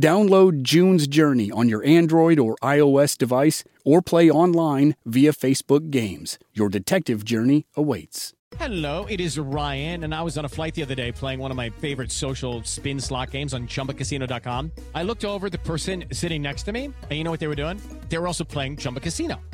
Download June's Journey on your Android or iOS device or play online via Facebook Games. Your detective journey awaits. Hello, it is Ryan, and I was on a flight the other day playing one of my favorite social spin slot games on chumbacasino.com. I looked over the person sitting next to me, and you know what they were doing? They were also playing Chumba Casino.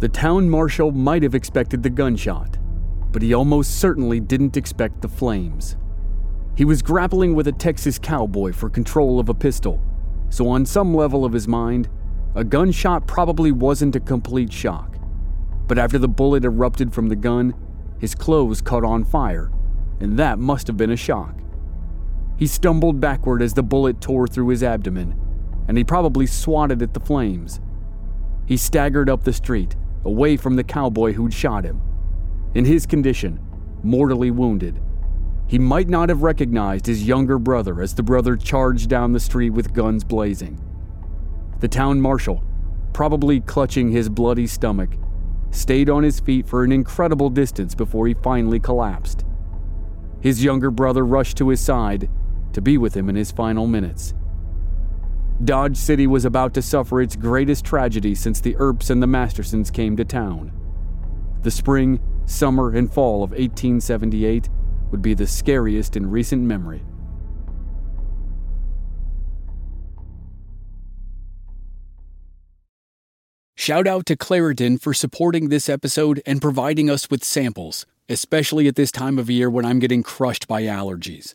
The town marshal might have expected the gunshot, but he almost certainly didn't expect the flames. He was grappling with a Texas cowboy for control of a pistol, so on some level of his mind, a gunshot probably wasn't a complete shock. But after the bullet erupted from the gun, his clothes caught on fire, and that must have been a shock. He stumbled backward as the bullet tore through his abdomen, and he probably swatted at the flames. He staggered up the street, away from the cowboy who'd shot him. In his condition, mortally wounded, he might not have recognized his younger brother as the brother charged down the street with guns blazing. The town marshal, probably clutching his bloody stomach, stayed on his feet for an incredible distance before he finally collapsed. His younger brother rushed to his side to be with him in his final minutes. Dodge City was about to suffer its greatest tragedy since the Earps and the Mastersons came to town. The spring, summer, and fall of 1878 would be the scariest in recent memory. Shout out to Claritin for supporting this episode and providing us with samples, especially at this time of year when I'm getting crushed by allergies.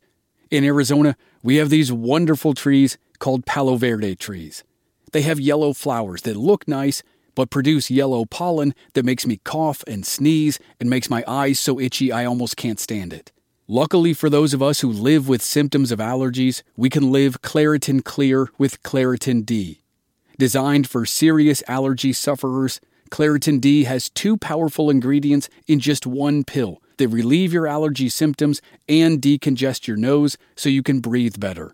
In Arizona, we have these wonderful trees called Palo Verde trees. They have yellow flowers that look nice, but produce yellow pollen that makes me cough and sneeze and makes my eyes so itchy I almost can't stand it. Luckily for those of us who live with symptoms of allergies, we can live Claritin Clear with Claritin D. Designed for serious allergy sufferers, Claritin D has two powerful ingredients in just one pill that relieve your allergy symptoms and decongest your nose so you can breathe better.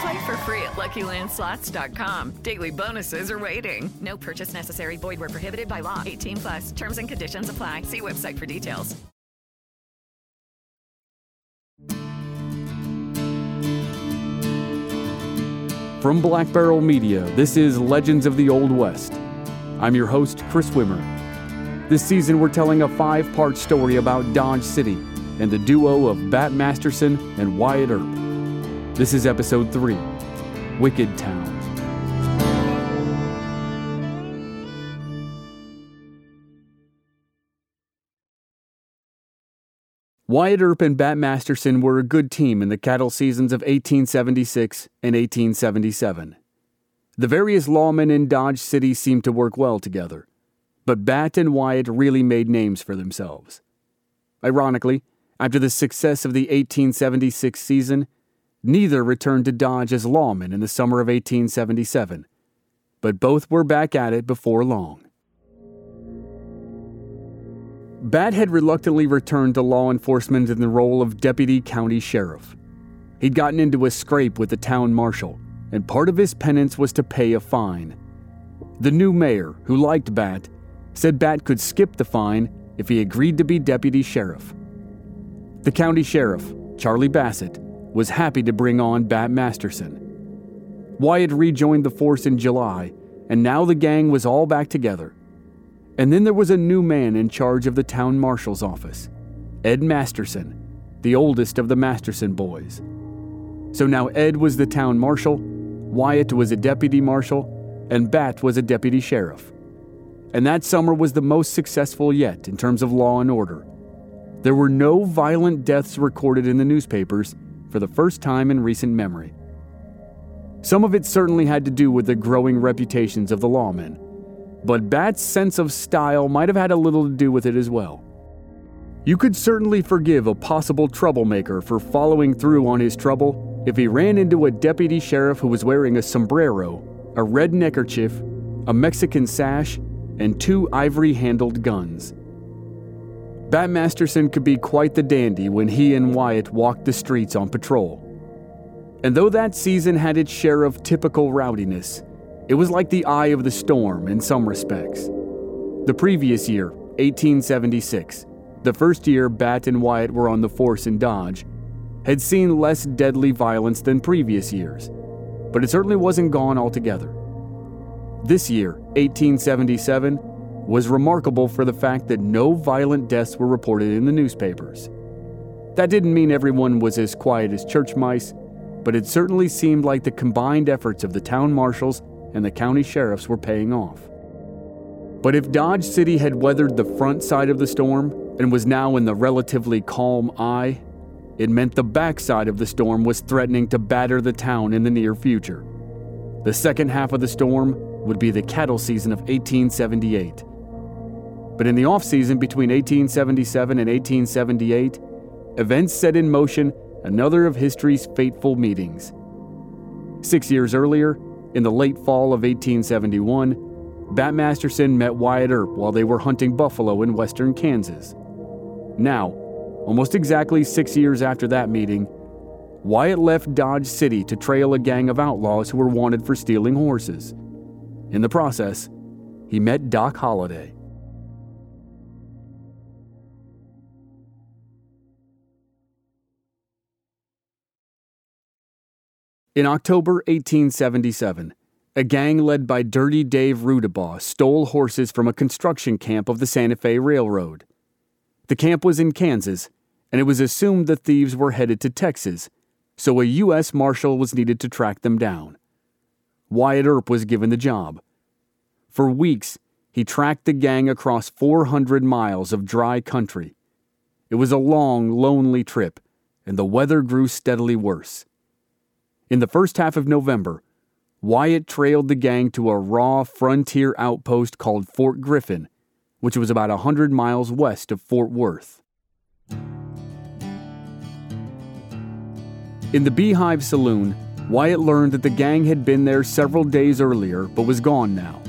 Play for free at LuckyLandSlots.com. Daily bonuses are waiting. No purchase necessary. Void where prohibited by law. 18 plus. Terms and conditions apply. See website for details. From Black Barrel Media, this is Legends of the Old West. I'm your host, Chris Wimmer. This season, we're telling a five part story about Dodge City and the duo of Bat Masterson and Wyatt Earp. This is episode 3 Wicked Town. Wyatt Earp and Bat Masterson were a good team in the cattle seasons of 1876 and 1877. The various lawmen in Dodge City seemed to work well together, but Bat and Wyatt really made names for themselves. Ironically, after the success of the 1876 season, neither returned to Dodge as lawmen in the summer of 1877, but both were back at it before long. Bat had reluctantly returned to law enforcement in the role of deputy county sheriff. He'd gotten into a scrape with the town marshal, and part of his penance was to pay a fine. The new mayor, who liked Bat, said Bat could skip the fine if he agreed to be deputy sheriff. The county sheriff, Charlie Bassett, was happy to bring on Bat Masterson. Wyatt rejoined the force in July, and now the gang was all back together. And then there was a new man in charge of the town marshal's office, Ed Masterson, the oldest of the Masterson boys. So now Ed was the town marshal, Wyatt was a deputy marshal, and Bat was a deputy sheriff. And that summer was the most successful yet in terms of law and order. There were no violent deaths recorded in the newspapers for the first time in recent memory. Some of it certainly had to do with the growing reputations of the lawmen but Bat's sense of style might have had a little to do with it as well. You could certainly forgive a possible troublemaker for following through on his trouble if he ran into a deputy sheriff who was wearing a sombrero, a red neckerchief, a Mexican sash, and two ivory handled guns. Bat Masterson could be quite the dandy when he and Wyatt walked the streets on patrol. And though that season had its share of typical rowdiness, it was like the eye of the storm in some respects. The previous year, 1876, the first year Bat and Wyatt were on the force in Dodge, had seen less deadly violence than previous years, but it certainly wasn't gone altogether. This year, 1877, was remarkable for the fact that no violent deaths were reported in the newspapers. That didn't mean everyone was as quiet as church mice, but it certainly seemed like the combined efforts of the town marshals and the county sheriffs were paying off. But if Dodge City had weathered the front side of the storm and was now in the relatively calm eye, it meant the backside of the storm was threatening to batter the town in the near future. The second half of the storm would be the cattle season of 1878. But in the off season between 1877 and 1878, events set in motion another of history's fateful meetings. Six years earlier, in the late fall of 1871, Bat Masterson met Wyatt Earp while they were hunting buffalo in western Kansas. Now, almost exactly six years after that meeting, Wyatt left Dodge City to trail a gang of outlaws who were wanted for stealing horses. In the process, he met Doc Holliday. In October 1877, a gang led by Dirty Dave Rudabaugh stole horses from a construction camp of the Santa Fe Railroad. The camp was in Kansas, and it was assumed the thieves were headed to Texas, so a U.S. Marshal was needed to track them down. Wyatt Earp was given the job. For weeks, he tracked the gang across 400 miles of dry country. It was a long, lonely trip, and the weather grew steadily worse. In the first half of November, Wyatt trailed the gang to a raw frontier outpost called Fort Griffin, which was about a 100 miles west of Fort Worth. In the Beehive Saloon, Wyatt learned that the gang had been there several days earlier but was gone now.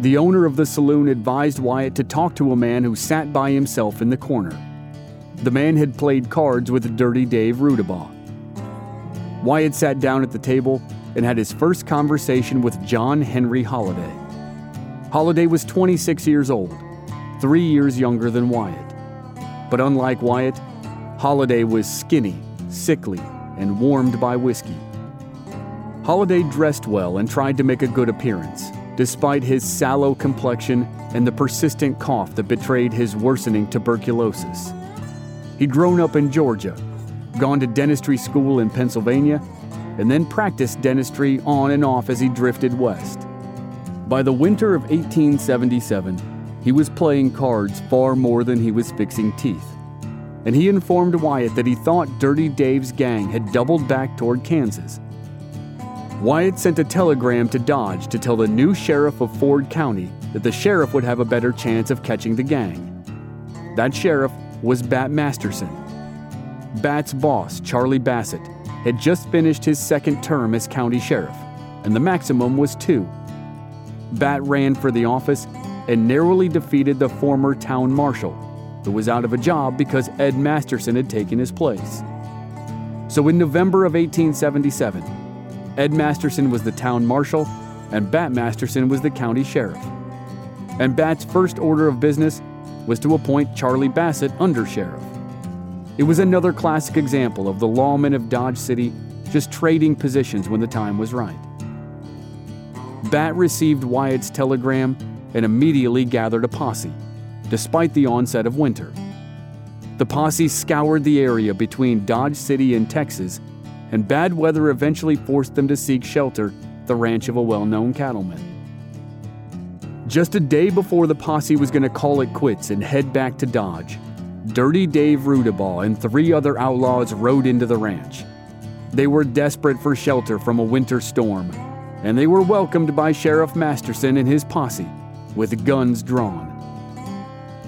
The owner of the saloon advised Wyatt to talk to a man who sat by himself in the corner. The man had played cards with Dirty Dave Rudabaugh. Wyatt sat down at the table and had his first conversation with John Henry Holliday. Holliday was 26 years old, three years younger than Wyatt. But unlike Wyatt, Holliday was skinny, sickly, and warmed by whiskey. Holliday dressed well and tried to make a good appearance, despite his sallow complexion and the persistent cough that betrayed his worsening tuberculosis. He'd grown up in Georgia gone to dentistry school in Pennsylvania, and then practiced dentistry on and off as he drifted west. By the winter of 1877, he was playing cards far more than he was fixing teeth. and he informed Wyatt that he thought Dirty Dave's gang had doubled back toward Kansas. Wyatt sent a telegram to Dodge to tell the new sheriff of Ford County that the sheriff would have a better chance of catching the gang. That sheriff was Bat Masterson. Bat's boss, Charlie Bassett, had just finished his second term as county sheriff, and the maximum was two. Bat ran for the office and narrowly defeated the former town marshal, who was out of a job because Ed Masterson had taken his place. So in November of 1877, Ed Masterson was the town marshal and Bat Masterson was the county sheriff. And Bat's first order of business was to appoint Charlie Bassett under sheriff. It was another classic example of the lawmen of Dodge City just trading positions when the time was right. Bat received Wyatt's telegram and immediately gathered a posse, despite the onset of winter. The posse scoured the area between Dodge City and Texas, and bad weather eventually forced them to seek shelter the ranch of a well known cattleman. Just a day before the posse was going to call it quits and head back to Dodge, Dirty Dave Rudabaugh and three other outlaws rode into the ranch. They were desperate for shelter from a winter storm, and they were welcomed by Sheriff Masterson and his posse with guns drawn.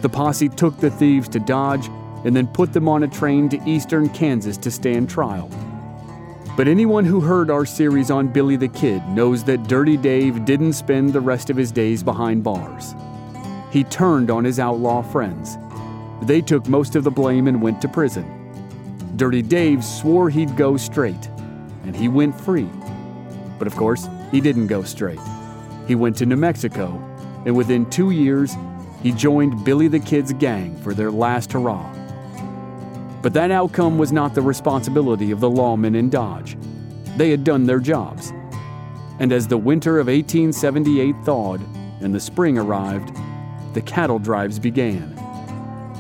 The posse took the thieves to Dodge and then put them on a train to eastern Kansas to stand trial. But anyone who heard our series on Billy the Kid knows that Dirty Dave didn't spend the rest of his days behind bars. He turned on his outlaw friends they took most of the blame and went to prison. Dirty Dave swore he'd go straight, and he went free. But of course, he didn't go straight. He went to New Mexico, and within two years, he joined Billy the Kid's gang for their last hurrah. But that outcome was not the responsibility of the lawmen in Dodge. They had done their jobs. And as the winter of 1878 thawed and the spring arrived, the cattle drives began.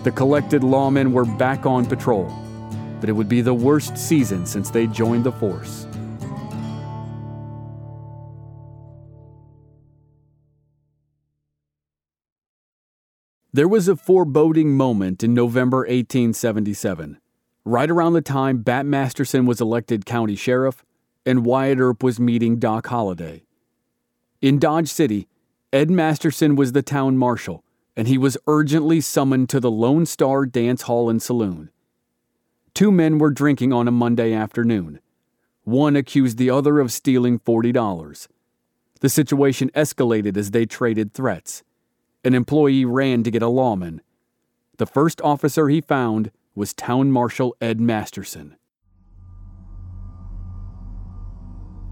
The collected lawmen were back on patrol, but it would be the worst season since they joined the force. There was a foreboding moment in November 1877, right around the time Bat Masterson was elected county sheriff and Wyatt Earp was meeting Doc Holliday. In Dodge City, Ed Masterson was the town marshal and he was urgently summoned to the Lone Star Dance Hall and Saloon. Two men were drinking on a Monday afternoon. One accused the other of stealing $40. The situation escalated as they traded threats. An employee ran to get a lawman. The first officer he found was Town Marshal Ed Masterson.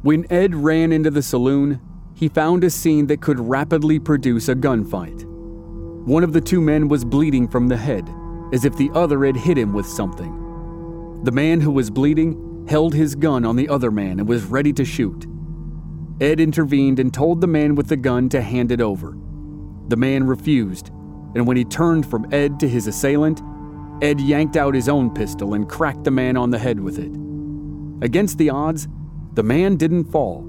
When Ed ran into the saloon, he found a scene that could rapidly produce a gunfight. One of the two men was bleeding from the head, as if the other had hit him with something. The man who was bleeding held his gun on the other man and was ready to shoot. Ed intervened and told the man with the gun to hand it over. The man refused, and when he turned from Ed to his assailant, Ed yanked out his own pistol and cracked the man on the head with it. Against the odds, the man didn't fall.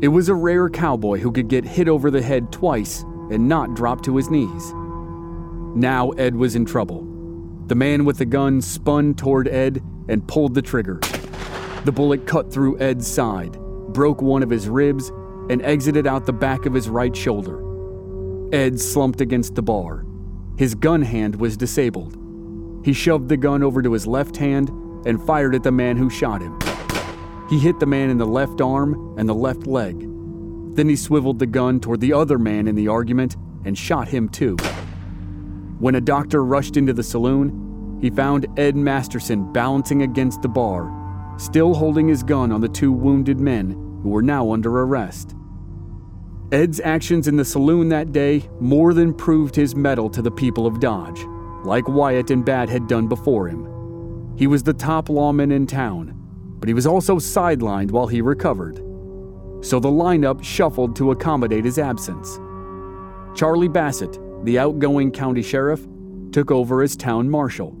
It was a rare cowboy who could get hit over the head twice and not drop to his knees. Now Ed was in trouble. The man with the gun spun toward Ed and pulled the trigger. The bullet cut through Ed's side, broke one of his ribs, and exited out the back of his right shoulder. Ed slumped against the bar. His gun hand was disabled. He shoved the gun over to his left hand and fired at the man who shot him. He hit the man in the left arm and the left leg. Then he swiveled the gun toward the other man in the argument and shot him too. When a doctor rushed into the saloon, he found Ed Masterson balancing against the bar, still holding his gun on the two wounded men who were now under arrest. Ed's actions in the saloon that day more than proved his mettle to the people of Dodge, like Wyatt and Bat had done before him. He was the top lawman in town, but he was also sidelined while he recovered so the lineup shuffled to accommodate his absence. Charlie Bassett, the outgoing county sheriff, took over as town marshal,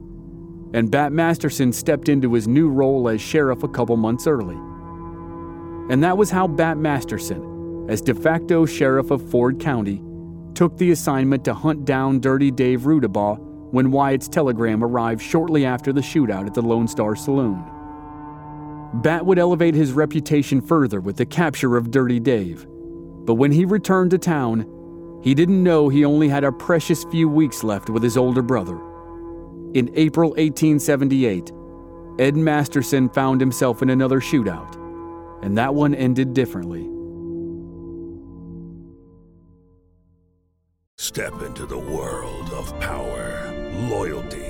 and Bat Masterson stepped into his new role as sheriff a couple months early. And that was how Bat Masterson, as de facto sheriff of Ford County, took the assignment to hunt down Dirty Dave Rudabaugh when Wyatt's telegram arrived shortly after the shootout at the Lone Star Saloon. Bat would elevate his reputation further with the capture of Dirty Dave, but when he returned to town, he didn't know he only had a precious few weeks left with his older brother. In April 1878, Ed Masterson found himself in another shootout, and that one ended differently. Step into the world of power, loyalty,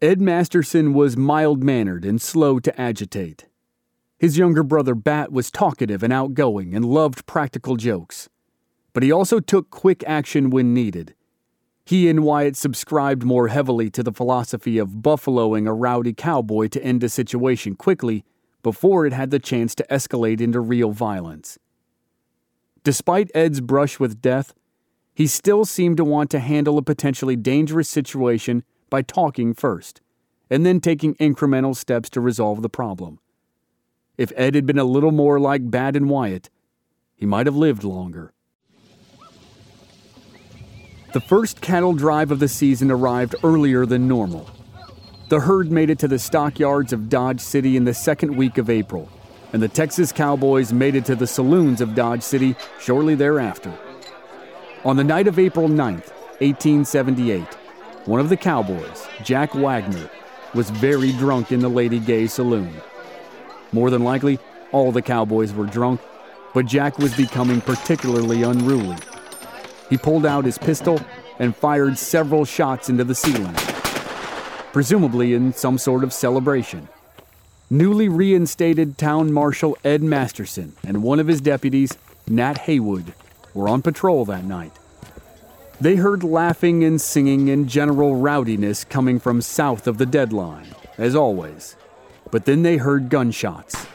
Ed Masterson was mild mannered and slow to agitate. His younger brother Bat was talkative and outgoing and loved practical jokes. But he also took quick action when needed. He and Wyatt subscribed more heavily to the philosophy of buffaloing a rowdy cowboy to end a situation quickly before it had the chance to escalate into real violence. Despite Ed's brush with death, he still seemed to want to handle a potentially dangerous situation by talking first, and then taking incremental steps to resolve the problem. If Ed had been a little more like Bat and Wyatt, he might have lived longer. The first cattle drive of the season arrived earlier than normal. The herd made it to the stockyards of Dodge City in the second week of April, and the Texas Cowboys made it to the saloons of Dodge City shortly thereafter. On the night of April 9th, 1878, one of the Cowboys, Jack Wagner, was very drunk in the Lady Gay saloon. More than likely, all the Cowboys were drunk, but Jack was becoming particularly unruly. He pulled out his pistol and fired several shots into the ceiling presumably in some sort of celebration. Newly reinstated Town Marshal Ed Masterson and one of his deputies, Nat Haywood, were on patrol that night. They heard laughing and singing and general rowdiness coming from south of the deadline, as always. But then they heard gunshots.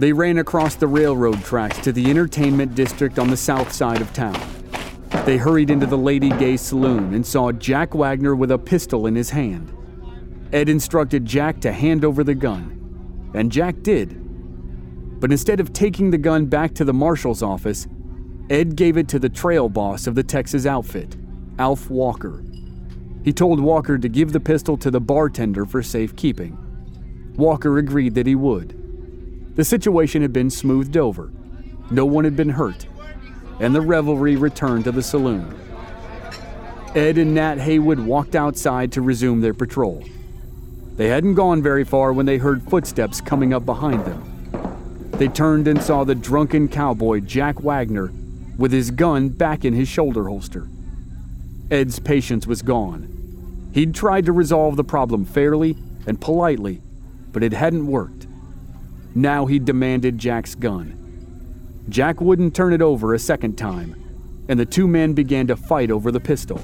They ran across the railroad tracks to the entertainment district on the south side of town. They hurried into the Lady Gay saloon and saw Jack Wagner with a pistol in his hand. Ed instructed Jack to hand over the gun, and Jack did. But instead of taking the gun back to the marshal's office, Ed gave it to the trail boss of the Texas outfit, Alf Walker. He told Walker to give the pistol to the bartender for safekeeping. Walker agreed that he would. The situation had been smoothed over, no one had been hurt, and the revelry returned to the saloon. Ed and Nat Haywood walked outside to resume their patrol. They hadn't gone very far when they heard footsteps coming up behind them. They turned and saw the drunken cowboy Jack Wagner with his gun back in his shoulder holster. Ed's patience was gone. He'd tried to resolve the problem fairly and politely, but it hadn't worked. Now he demanded Jack's gun. Jack wouldn't turn it over a second time, and the two men began to fight over the pistol.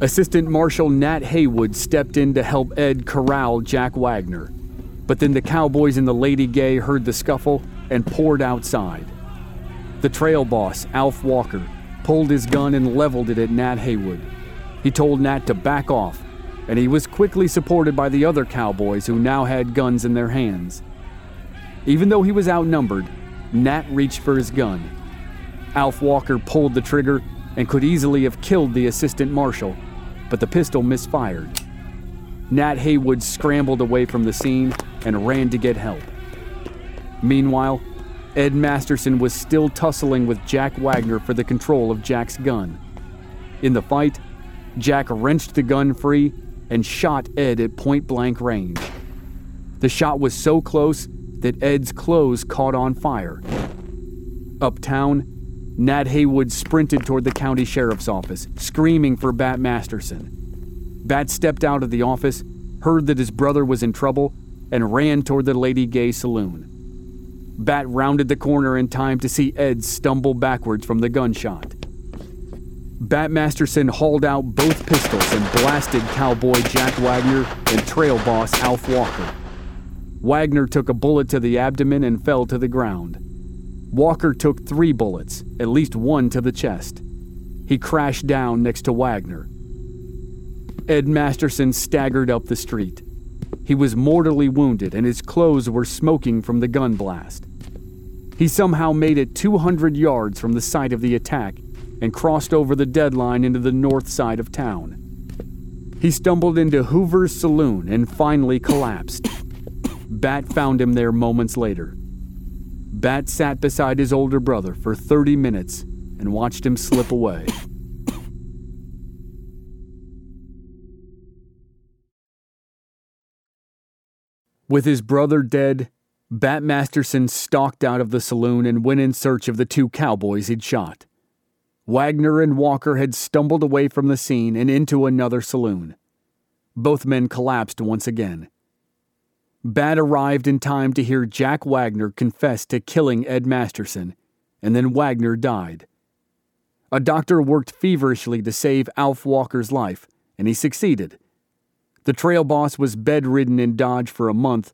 Assistant Marshal Nat Haywood stepped in to help Ed corral Jack Wagner. But then the cowboys and the Lady Gay heard the scuffle and poured outside. The trail boss, Alf Walker, pulled his gun and leveled it at Nat Haywood. He told Nat to back off, and he was quickly supported by the other cowboys who now had guns in their hands. Even though he was outnumbered, Nat reached for his gun. Alf Walker pulled the trigger and could easily have killed the assistant marshal, but the pistol misfired. Nat Haywood scrambled away from the scene and ran to get help. Meanwhile, Ed Masterson was still tussling with Jack Wagner for the control of Jack's gun. In the fight, Jack wrenched the gun free and shot Ed at point blank range. The shot was so close that Ed's clothes caught on fire. Uptown, Nat Haywood sprinted toward the county sheriff's office, screaming for Bat Masterson. Bat stepped out of the office, heard that his brother was in trouble, and ran toward the Lady Gay saloon. Bat rounded the corner in time to see Ed stumble backwards from the gunshot. Bat Masterson hauled out both pistols and blasted cowboy Jack Wagner and trail boss Alf Walker. Wagner took a bullet to the abdomen and fell to the ground. Walker took three bullets, at least one to the chest. He crashed down next to Wagner. Ed Masterson staggered up the street. He was mortally wounded and his clothes were smoking from the gun blast. He somehow made it 200 yards from the site of the attack and crossed over the deadline into the north side of town. He stumbled into Hoover's saloon and finally collapsed. Bat found him there moments later. Bat sat beside his older brother for 30 minutes and watched him slip away. With his brother dead, Bat Masterson stalked out of the saloon and went in search of the two cowboys he'd shot. Wagner and Walker had stumbled away from the scene and into another saloon. Both men collapsed once again. Bat arrived in time to hear Jack Wagner confess to killing Ed Masterson, and then Wagner died. A doctor worked feverishly to save Alf Walker's life, and he succeeded. The trail boss was bedridden in Dodge for a month,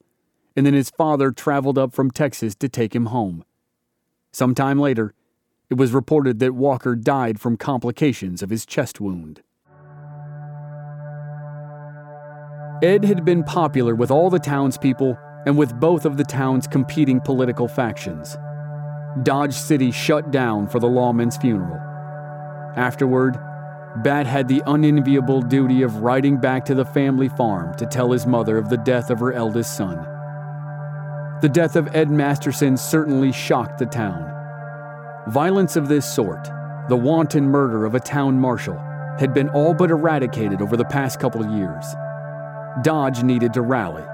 and then his father traveled up from Texas to take him home. Sometime later, it was reported that Walker died from complications of his chest wound. Ed had been popular with all the townspeople and with both of the town's competing political factions. Dodge City shut down for the lawman's funeral. Afterward, Bat had the unenviable duty of riding back to the family farm to tell his mother of the death of her eldest son. The death of Ed Masterson certainly shocked the town. Violence of this sort, the wanton murder of a town marshal, had been all but eradicated over the past couple years. Dodge needed to rally.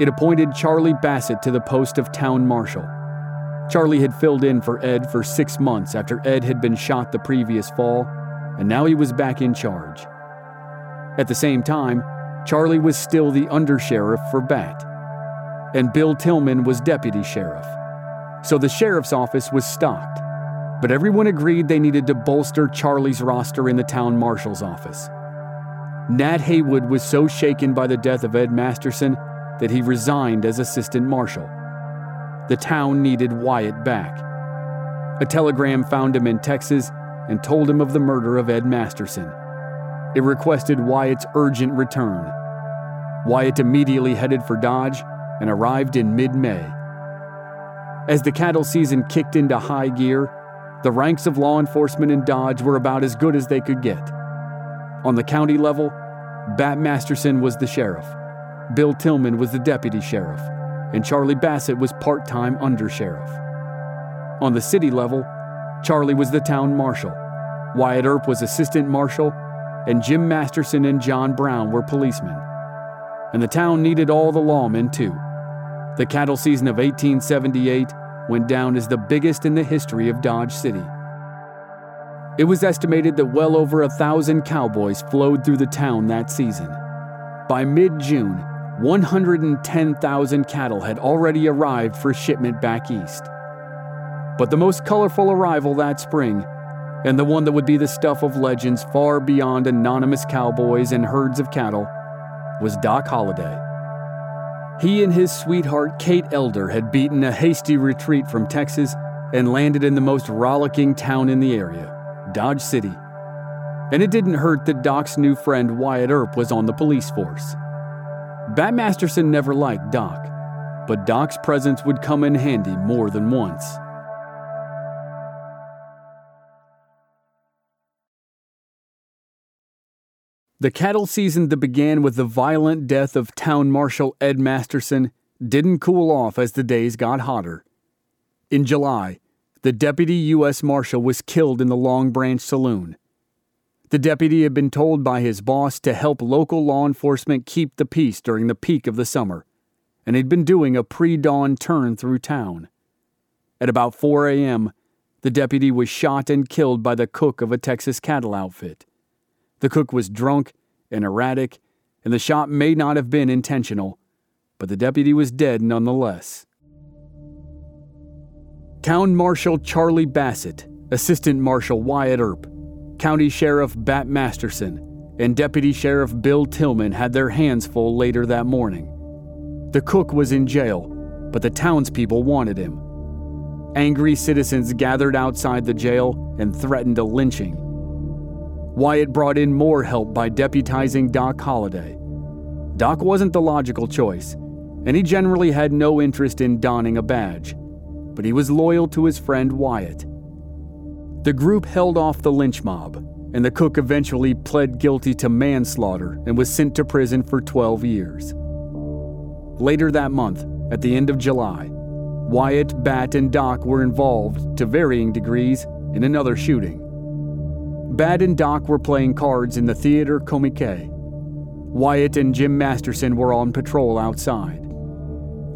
It appointed Charlie Bassett to the post of town marshal. Charlie had filled in for Ed for six months after Ed had been shot the previous fall, and now he was back in charge. At the same time, Charlie was still the undersheriff for Bat, and Bill Tilghman was deputy sheriff. So the sheriff's office was stocked, but everyone agreed they needed to bolster Charlie's roster in the town marshal's office. Nat Haywood was so shaken by the death of Ed Masterson that he resigned as assistant marshal. The town needed Wyatt back. A telegram found him in Texas and told him of the murder of Ed Masterson. It requested Wyatt's urgent return. Wyatt immediately headed for Dodge and arrived in mid May. As the cattle season kicked into high gear, the ranks of law enforcement in Dodge were about as good as they could get. On the county level, Bat Masterson was the sheriff, Bill Tilghman was the deputy sheriff, and Charlie Bassett was part time undersheriff. On the city level, Charlie was the town marshal, Wyatt Earp was assistant marshal, and Jim Masterson and John Brown were policemen. And the town needed all the lawmen, too. The cattle season of 1878 went down as the biggest in the history of Dodge City. It was estimated that well over a thousand cowboys flowed through the town that season. By mid June, 110,000 cattle had already arrived for shipment back east. But the most colorful arrival that spring, and the one that would be the stuff of legends far beyond anonymous cowboys and herds of cattle, was Doc Holliday. He and his sweetheart Kate Elder had beaten a hasty retreat from Texas and landed in the most rollicking town in the area, Dodge City. And it didn't hurt that Doc's new friend Wyatt Earp was on the police force. Bat Masterson never liked Doc, but Doc's presence would come in handy more than once. The cattle season that began with the violent death of town marshal Ed Masterson didn't cool off as the days got hotter. In July, the deputy U.S. Marshal was killed in the Long Branch Saloon. The deputy had been told by his boss to help local law enforcement keep the peace during the peak of the summer, and he'd been doing a pre dawn turn through town. At about 4 a.m., the deputy was shot and killed by the cook of a Texas cattle outfit. The cook was drunk and erratic, and the shot may not have been intentional, but the deputy was dead nonetheless. Town Marshal Charlie Bassett, Assistant Marshal Wyatt Earp, County Sheriff Bat Masterson, and Deputy Sheriff Bill Tilghman had their hands full later that morning. The cook was in jail, but the townspeople wanted him. Angry citizens gathered outside the jail and threatened a lynching. Wyatt brought in more help by deputizing Doc Holliday. Doc wasn't the logical choice, and he generally had no interest in donning a badge, but he was loyal to his friend Wyatt. The group held off the lynch mob, and the cook eventually pled guilty to manslaughter and was sent to prison for 12 years. Later that month, at the end of July, Wyatt, Bat, and Doc were involved, to varying degrees, in another shooting. Bat and Doc were playing cards in the Theater Comique. Wyatt and Jim Masterson were on patrol outside.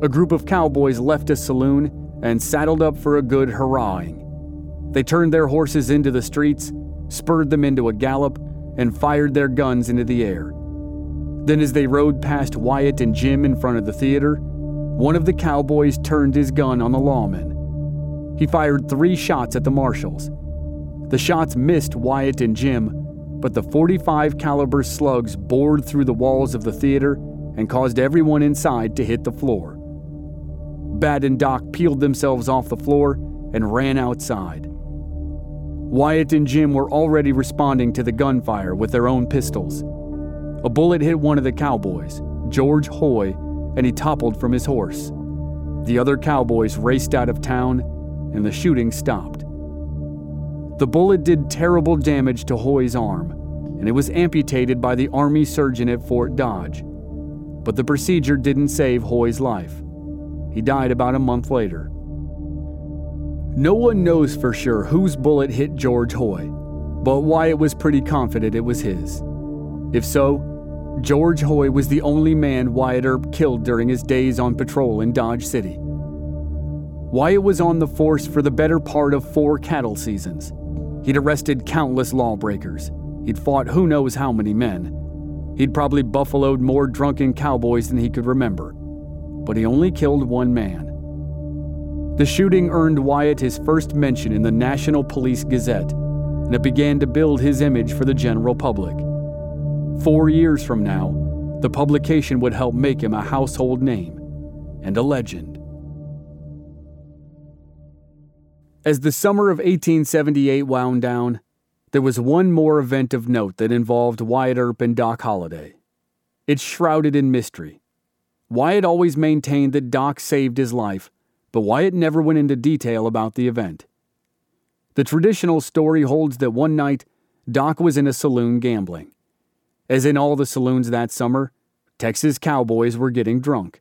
A group of cowboys left a saloon and saddled up for a good hurrahing. They turned their horses into the streets, spurred them into a gallop, and fired their guns into the air. Then, as they rode past Wyatt and Jim in front of the theater, one of the cowboys turned his gun on the lawman. He fired three shots at the marshals. The shots missed Wyatt and Jim, but the 45 caliber slugs bored through the walls of the theater and caused everyone inside to hit the floor. Bat and Doc peeled themselves off the floor and ran outside. Wyatt and Jim were already responding to the gunfire with their own pistols. A bullet hit one of the cowboys, George Hoy, and he toppled from his horse. The other cowboys raced out of town, and the shooting stopped. The bullet did terrible damage to Hoy's arm, and it was amputated by the Army surgeon at Fort Dodge. But the procedure didn't save Hoy's life. He died about a month later. No one knows for sure whose bullet hit George Hoy, but Wyatt was pretty confident it was his. If so, George Hoy was the only man Wyatt Earp killed during his days on patrol in Dodge City. Wyatt was on the force for the better part of four cattle seasons. He'd arrested countless lawbreakers. He'd fought who knows how many men. He'd probably buffaloed more drunken cowboys than he could remember. But he only killed one man. The shooting earned Wyatt his first mention in the National Police Gazette, and it began to build his image for the general public. Four years from now, the publication would help make him a household name and a legend. As the summer of 1878 wound down, there was one more event of note that involved Wyatt Earp and Doc Holliday. It's shrouded in mystery. Wyatt always maintained that Doc saved his life, but Wyatt never went into detail about the event. The traditional story holds that one night, Doc was in a saloon gambling. As in all the saloons that summer, Texas cowboys were getting drunk.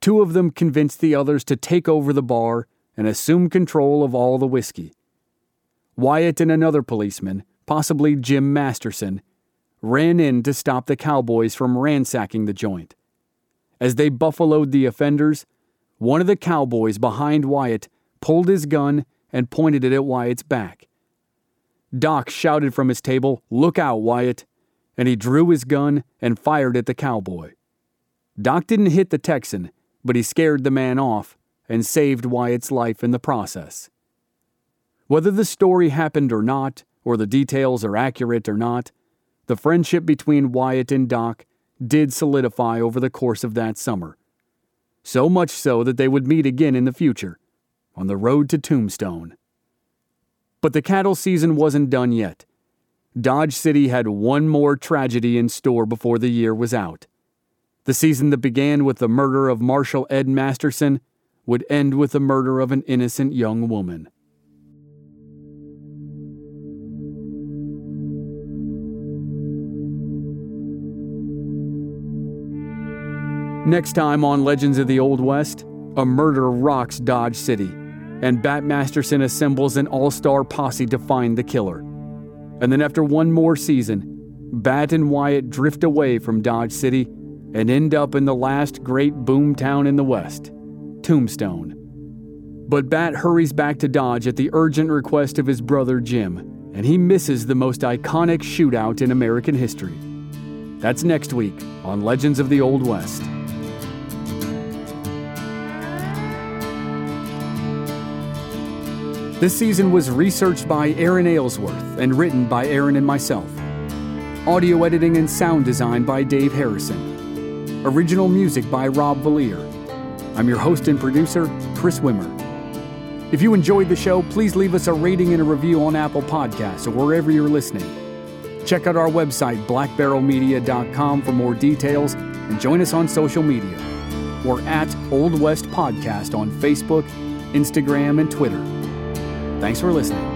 Two of them convinced the others to take over the bar and assume control of all the whiskey. Wyatt and another policeman, possibly Jim Masterson, ran in to stop the cowboys from ransacking the joint. As they buffaloed the offenders, one of the cowboys behind Wyatt pulled his gun and pointed it at Wyatt's back. Doc shouted from his table, Look out, Wyatt! And he drew his gun and fired at the cowboy. Doc didn't hit the Texan, but he scared the man off and saved Wyatt's life in the process. Whether the story happened or not, or the details are accurate or not, the friendship between Wyatt and Doc did solidify over the course of that summer so much so that they would meet again in the future, on the road to Tombstone. But the cattle season wasn't done yet. Dodge City had one more tragedy in store before the year was out. The season that began with the murder of Marshal Ed Masterson would end with the murder of an innocent young woman. Next time on Legends of the Old West, a murder rocks Dodge City. and Bat Masterson assembles an all star posse to find the killer. And then, after one more season, Bat and Wyatt drift away from Dodge City and end up in the last great boom town in the West, Tombstone. But Bat hurries back to Dodge at the urgent request of his brother Jim, and he misses the most iconic shootout in American history. That's next week on Legends of the Old West. This season was researched by Aaron Aylesworth and written by Aaron and myself. Audio editing and sound design by Dave Harrison. Original music by Rob Valier. I'm your host and producer, Chris Wimmer. If you enjoyed the show, please leave us a rating and a review on Apple Podcasts or wherever you're listening. Check out our website, blackbarrelmedia.com, for more details and join us on social media. We're at Old West Podcast on Facebook, Instagram, and Twitter. Thanks for listening.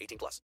18 plus.